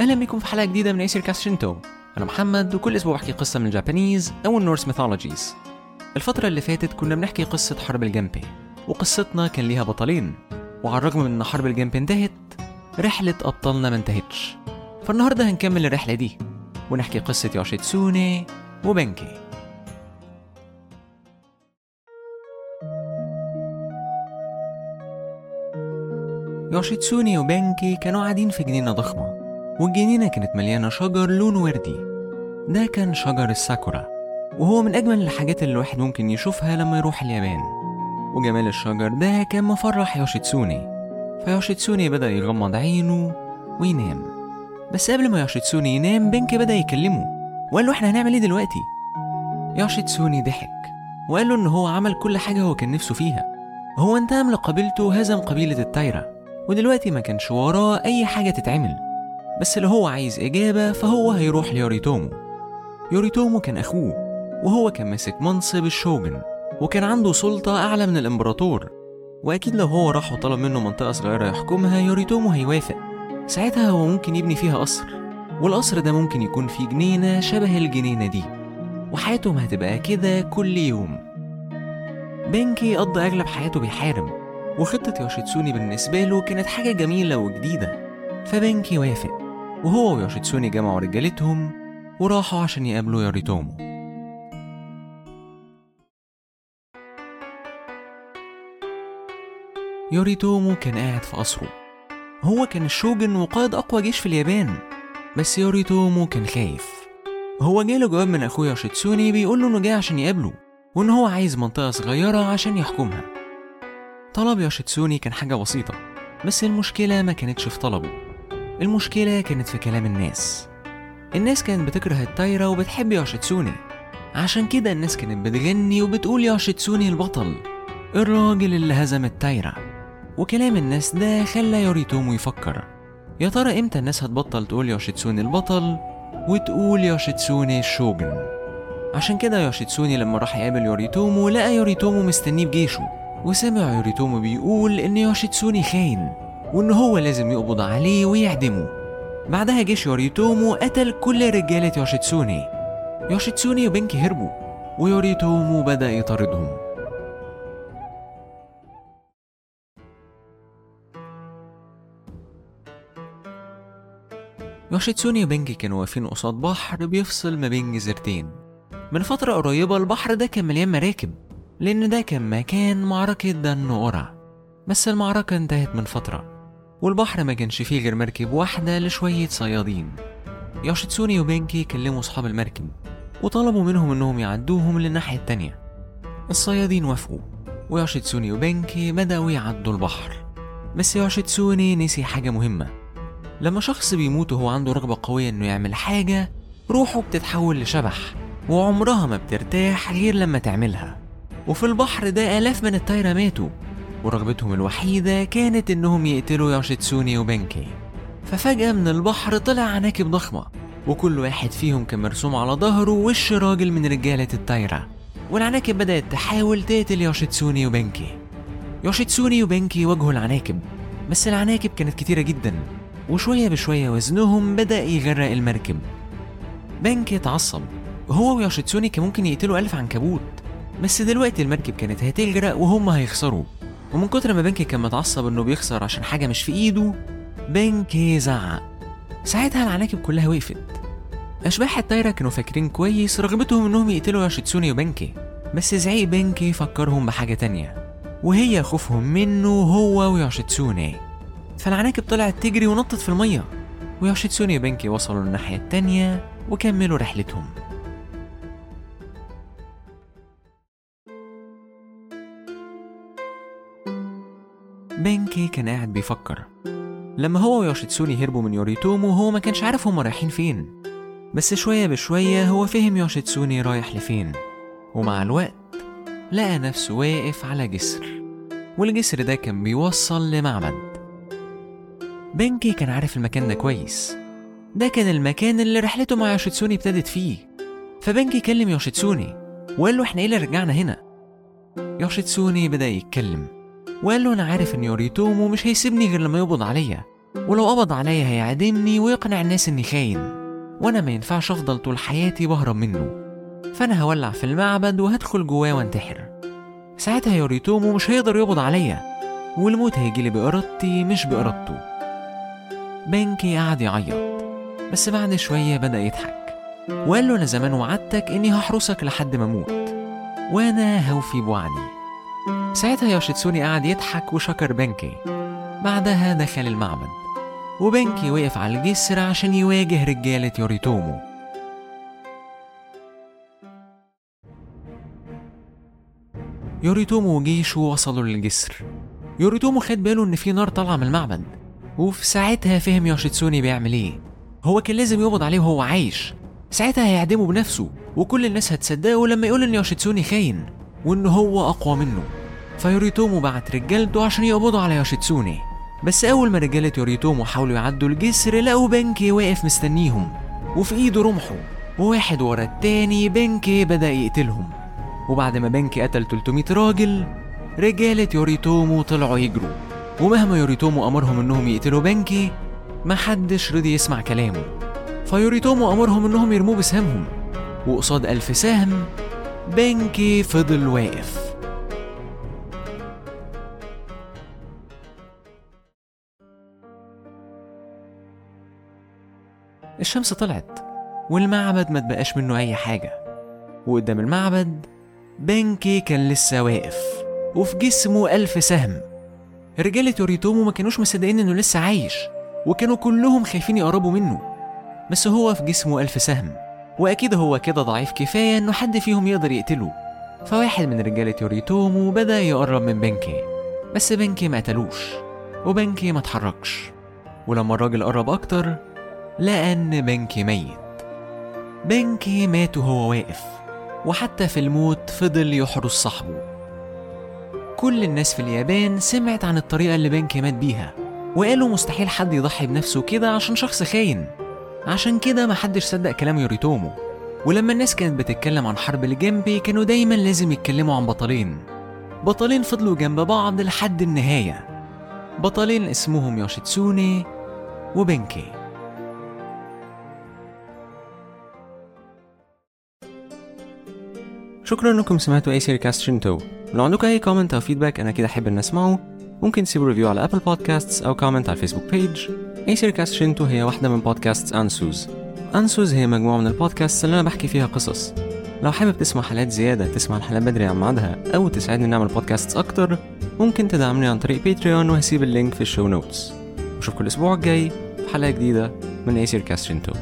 أهلا بكم في حلقة جديدة من Aesir Cast أنا محمد وكل أسبوع بحكي قصة من ال Japanese أو ال Norse mythologies الفترة اللي فاتت كنا بنحكي قصة حرب الجنبي وقصتنا كان ليها بطلين. وعلى الرغم من إن حرب الجنبي انتهت رحلة أبطالنا ما انتهتش. فالنهاردة هنكمل الرحلة دي ونحكي قصة يوشيتسوني وبنكي. يوشيتسوني وبنكي كانوا قاعدين في جنينة ضخمة. والجنينة كانت مليانة شجر لونه وردي. ده كان شجر الساكورا وهو من أجمل الحاجات اللي الواحد ممكن يشوفها لما يروح اليابان. وجمال الشجر ده كان مفرح يوشيتسوني. فيوشيتسوني بدأ يغمض عينه وينام. بس قبل ما يوشيتسوني ينام بنكي بدأ يكلمه. وقال له إحنا هنعمل إيه دلوقتي؟ يوشيتسوني ضحك. وقال له إن هو عمل كل حاجة هو كان نفسه فيها. هو انتقم لقبيلته وهزم قبيلة التايرة ودلوقتي ما كانش وراه أي حاجة تتعمل. بس لو هو عايز إجابة فهو هيروح ليوريتومو. يوريتومو كان أخوه وهو كان ماسك منصب الشوجن وكان عنده سلطة أعلى من الإمبراطور. وأكيد لو هو راح وطلب منه منطقة صغيرة يحكمها يوريتومو هيوافق. ساعتها هو ممكن يبني فيها قصر والقصر ده ممكن يكون فيه جنينة شبه الجنينة دي وحياتهم هتبقى كده كل يوم. بنكي قضى أغلب حياته بيحارب وخطة يوشيتسوني بالنسبة له كانت حاجة جميلة وجديدة فبنكي وافق. وهو ويوشيتسوني جمعوا رجالتهم وراحوا عشان يقابلوا يوريتومو يوريتومو كان قاعد في قصره. هو كان الشوجن وقائد أقوى جيش في اليابان بس يوريتومو كان خايف. هو جاله جواب من أخوه يوشيتسوني بيقول له إنه جاي عشان يقابله وإن هو عايز منطقة صغيرة عشان يحكمها. طلب يوشيتسوني كان حاجة بسيطة بس المشكلة ما كانتش في طلبه. المشكلة كانت في كلام الناس. الناس كانت بتكره التايرة وبتحب يوشيتسوني عشان كده الناس كانت بتغني وبتقول يوشيتسوني البطل. الراجل اللي هزم التايرة وكلام الناس ده خلى يوريتومو يفكر. يا ترى إمتى الناس هتبطل تقول يوشيتسوني البطل وتقول يوشيتسوني الشوجن عشان كده يوشيتسوني لما راح يقابل يوريتومو لقى يوريتومو مستنيه بجيشه وسمع يوريتومو بيقول إن يوشيتسوني خاين. وإن هو لازم يقبض عليه ويعدمه. بعدها جيش يوريتومو قتل كل رجالة يوشيتسوني. يوشيتسوني وبنكي هربوا ويوريتومو بدأ يطاردهم. يوشيتسوني وبنكي كانوا واقفين قصاد بحر بيفصل ما بين جزيرتين. من فترة قريبة البحر ده كان مليان مراكب لأن ده كان مكان معركة دن أورا بس المعركة انتهت من فترة. والبحر ما كانش فيه غير مركب واحدة لشوية صيادين. يوشيتسوني وبنكي كلموا أصحاب المركب وطلبوا منهم إنهم يعدوهم للناحية التانية. الصيادين وافقوا ويوشيتسوني وبنكي بدأوا يعدوا البحر. بس يوشيتسوني نسي حاجة مهمة. لما شخص بيموت وهو عنده رغبة قوية إنه يعمل حاجة روحه بتتحول لشبح وعمرها ما بترتاح غير لما تعملها. وفي البحر ده آلاف من الطايرة ماتوا ورغبتهم الوحيدة كانت إنهم يقتلوا يوشيتسوني وبنكي. ففجأة من البحر طلع عناكب ضخمة وكل واحد فيهم كان مرسوم على ظهره وش راجل من رجالة الطايرة. والعناكب بدأت تحاول تقتل يوشيتسوني وبنكي. يوشيتسوني وبنكي واجهوا العناكب بس العناكب كانت كتيرة جدا وشوية بشوية وزنهم بدأ يغرق المركب. بنكي اتعصب هو ويوشيتسوني كان ممكن يقتلوا ألف عنكبوت بس دلوقتي المركب كانت هتغرق وهم هيخسروا. ومن كتر ما بنكي كان متعصب إنه بيخسر عشان حاجة مش في إيده بنكي زعق. ساعتها العناكب كلها وقفت. أشباح الطايرة كانوا فاكرين كويس رغبتهم إنهم يقتلوا يوشيتسوني وبنكي بس زعيق بنكي فكرهم بحاجة تانية وهي خوفهم منه هو ويوشيتسوني فالعناكب طلعت تجري ونطت في المية ويوشيتسوني وبنكي وصلوا للناحية التانية وكملوا رحلتهم. بنكي كان قاعد بيفكر. لما هو ويوشيتسوني هربوا من يوريتومو هو ما كانش عارف هما رايحين فين. بس شوية بشوية هو فهم يوشيتسوني رايح لفين. ومع الوقت لقى نفسه واقف على جسر. والجسر ده كان بيوصل لمعبد. بنكي كان عارف المكان ده كويس. ده كان المكان اللي رحلته مع يوشيتسوني ابتدت فيه. فبنكي كلم يوشيتسوني وقال له إحنا إيه اللي رجعنا هنا؟ يوشيتسوني بدأ يتكلم. وقال له أنا عارف ان يوريتومو مش هيسيبني غير لما يقبض عليا. ولو قبض عليا هيعدمني ويقنع الناس إني خاين. وأنا ما ينفعش أفضل طول حياتي بهرب منه. فأنا هولع في المعبد وهدخل جواه وانتحر. ساعتها يوريتومو مش هيقدر يقبض عليا. والموت هيجيلي بإرادتي مش بإرادته. بنكي قعد يعيط. بس بعد شوية بدأ يضحك. وقال له أنا زمان وعدتك إني هحرسك لحد ما أموت. وأنا هوفي بوعدي. ساعتها يوشيتسوني قعد يضحك وشكر بنكي. بعدها دخل المعبد وبنكي وقف على الجسر عشان يواجه رجالة يوريتومو. يوريتومو وجيشه وصلوا للجسر. يوريتومو خد باله إن في نار طالعة من المعبد وفي ساعتها فهم يوشيتسوني بيعمل إيه. هو كان لازم يقبض عليه وهو عايش. ساعتها هيعدمه بنفسه وكل الناس هتصدقه لما يقول إن يوشيتسوني خاين وإن هو أقوى منه. فيوريتومو بعت رجالته عشان يقبضوا على يوشيتسوني. بس أول ما رجالة يوريتومو حاولوا يعدوا الجسر لقوا بنكي واقف مستنيهم وفي إيده رمحه وواحد ورا التاني بنكي بدأ يقتلهم. وبعد ما بنكي قتل 300 راجل رجالة يوريتومو طلعوا يجروا. ومهما يوريتومو أمرهم إنهم يقتلوا بنكي محدش رضي يسمع كلامه. فيوريتومو أمرهم إنهم يرموه بسهامهم. وقصاد ألف سهم بنكي فضل واقف. الشمس طلعت والمعبد ما تبقاش منه أي حاجة. وقدام المعبد بنكي كان لسه واقف وفي جسمه ألف سهم. رجالة يوريتومو ما كانوش مصدقين إنه لسه عايش وكانوا كلهم خايفين يقربوا منه. بس هو في جسمه ألف سهم وأكيد هو كده ضعيف كفاية إنه حد فيهم يقدر يقتله. فواحد من رجالة يوريتومو بدأ يقرب من بنكي بس بنكي ما قتلوش وبنكي ما اتحركش. ولما الراجل قرب أكتر لقى إن بنكي ميت. بنكي مات وهو واقف وحتى في الموت فضل يحرس صاحبه. كل الناس في اليابان سمعت عن الطريقة اللي بنكي مات بيها وقالوا مستحيل حد يضحي بنفسه كده عشان شخص خاين. عشان كده محدش صدق كلام يوريتومو. ولما الناس كانت بتتكلم عن حرب الجنبي كانوا دايما لازم يتكلموا عن بطلين. بطلين فضلوا جنب بعض لحد النهاية. بطلين اسمهم يوشيتسوني وبنكي. شكرا إنكم سمعتوا Aesir Cast Shinto. لو عندكم أي comment أو feedback أنا أكيد أحب إن أسمعه. ممكن تسيبوا review على Apple Podcasts أو comment على ال Facebook page Aesir Cast Shinto هي واحدة من بودكاست Ansuz Ansuz هي مجموعة من البودكاست اللي أنا بحكي فيها قصص. لو حابب تسمع حلقات زيادة تسمع الحلقات بدري عن ميعادها أو تساعدني نعمل بودكاست أكتر ممكن تدعمني عن طريق Patreon وهسيب ال link في ال show notes واشوفكم الأسبوع الجاي في حلقة جديدة من Aesir Cast Shinto.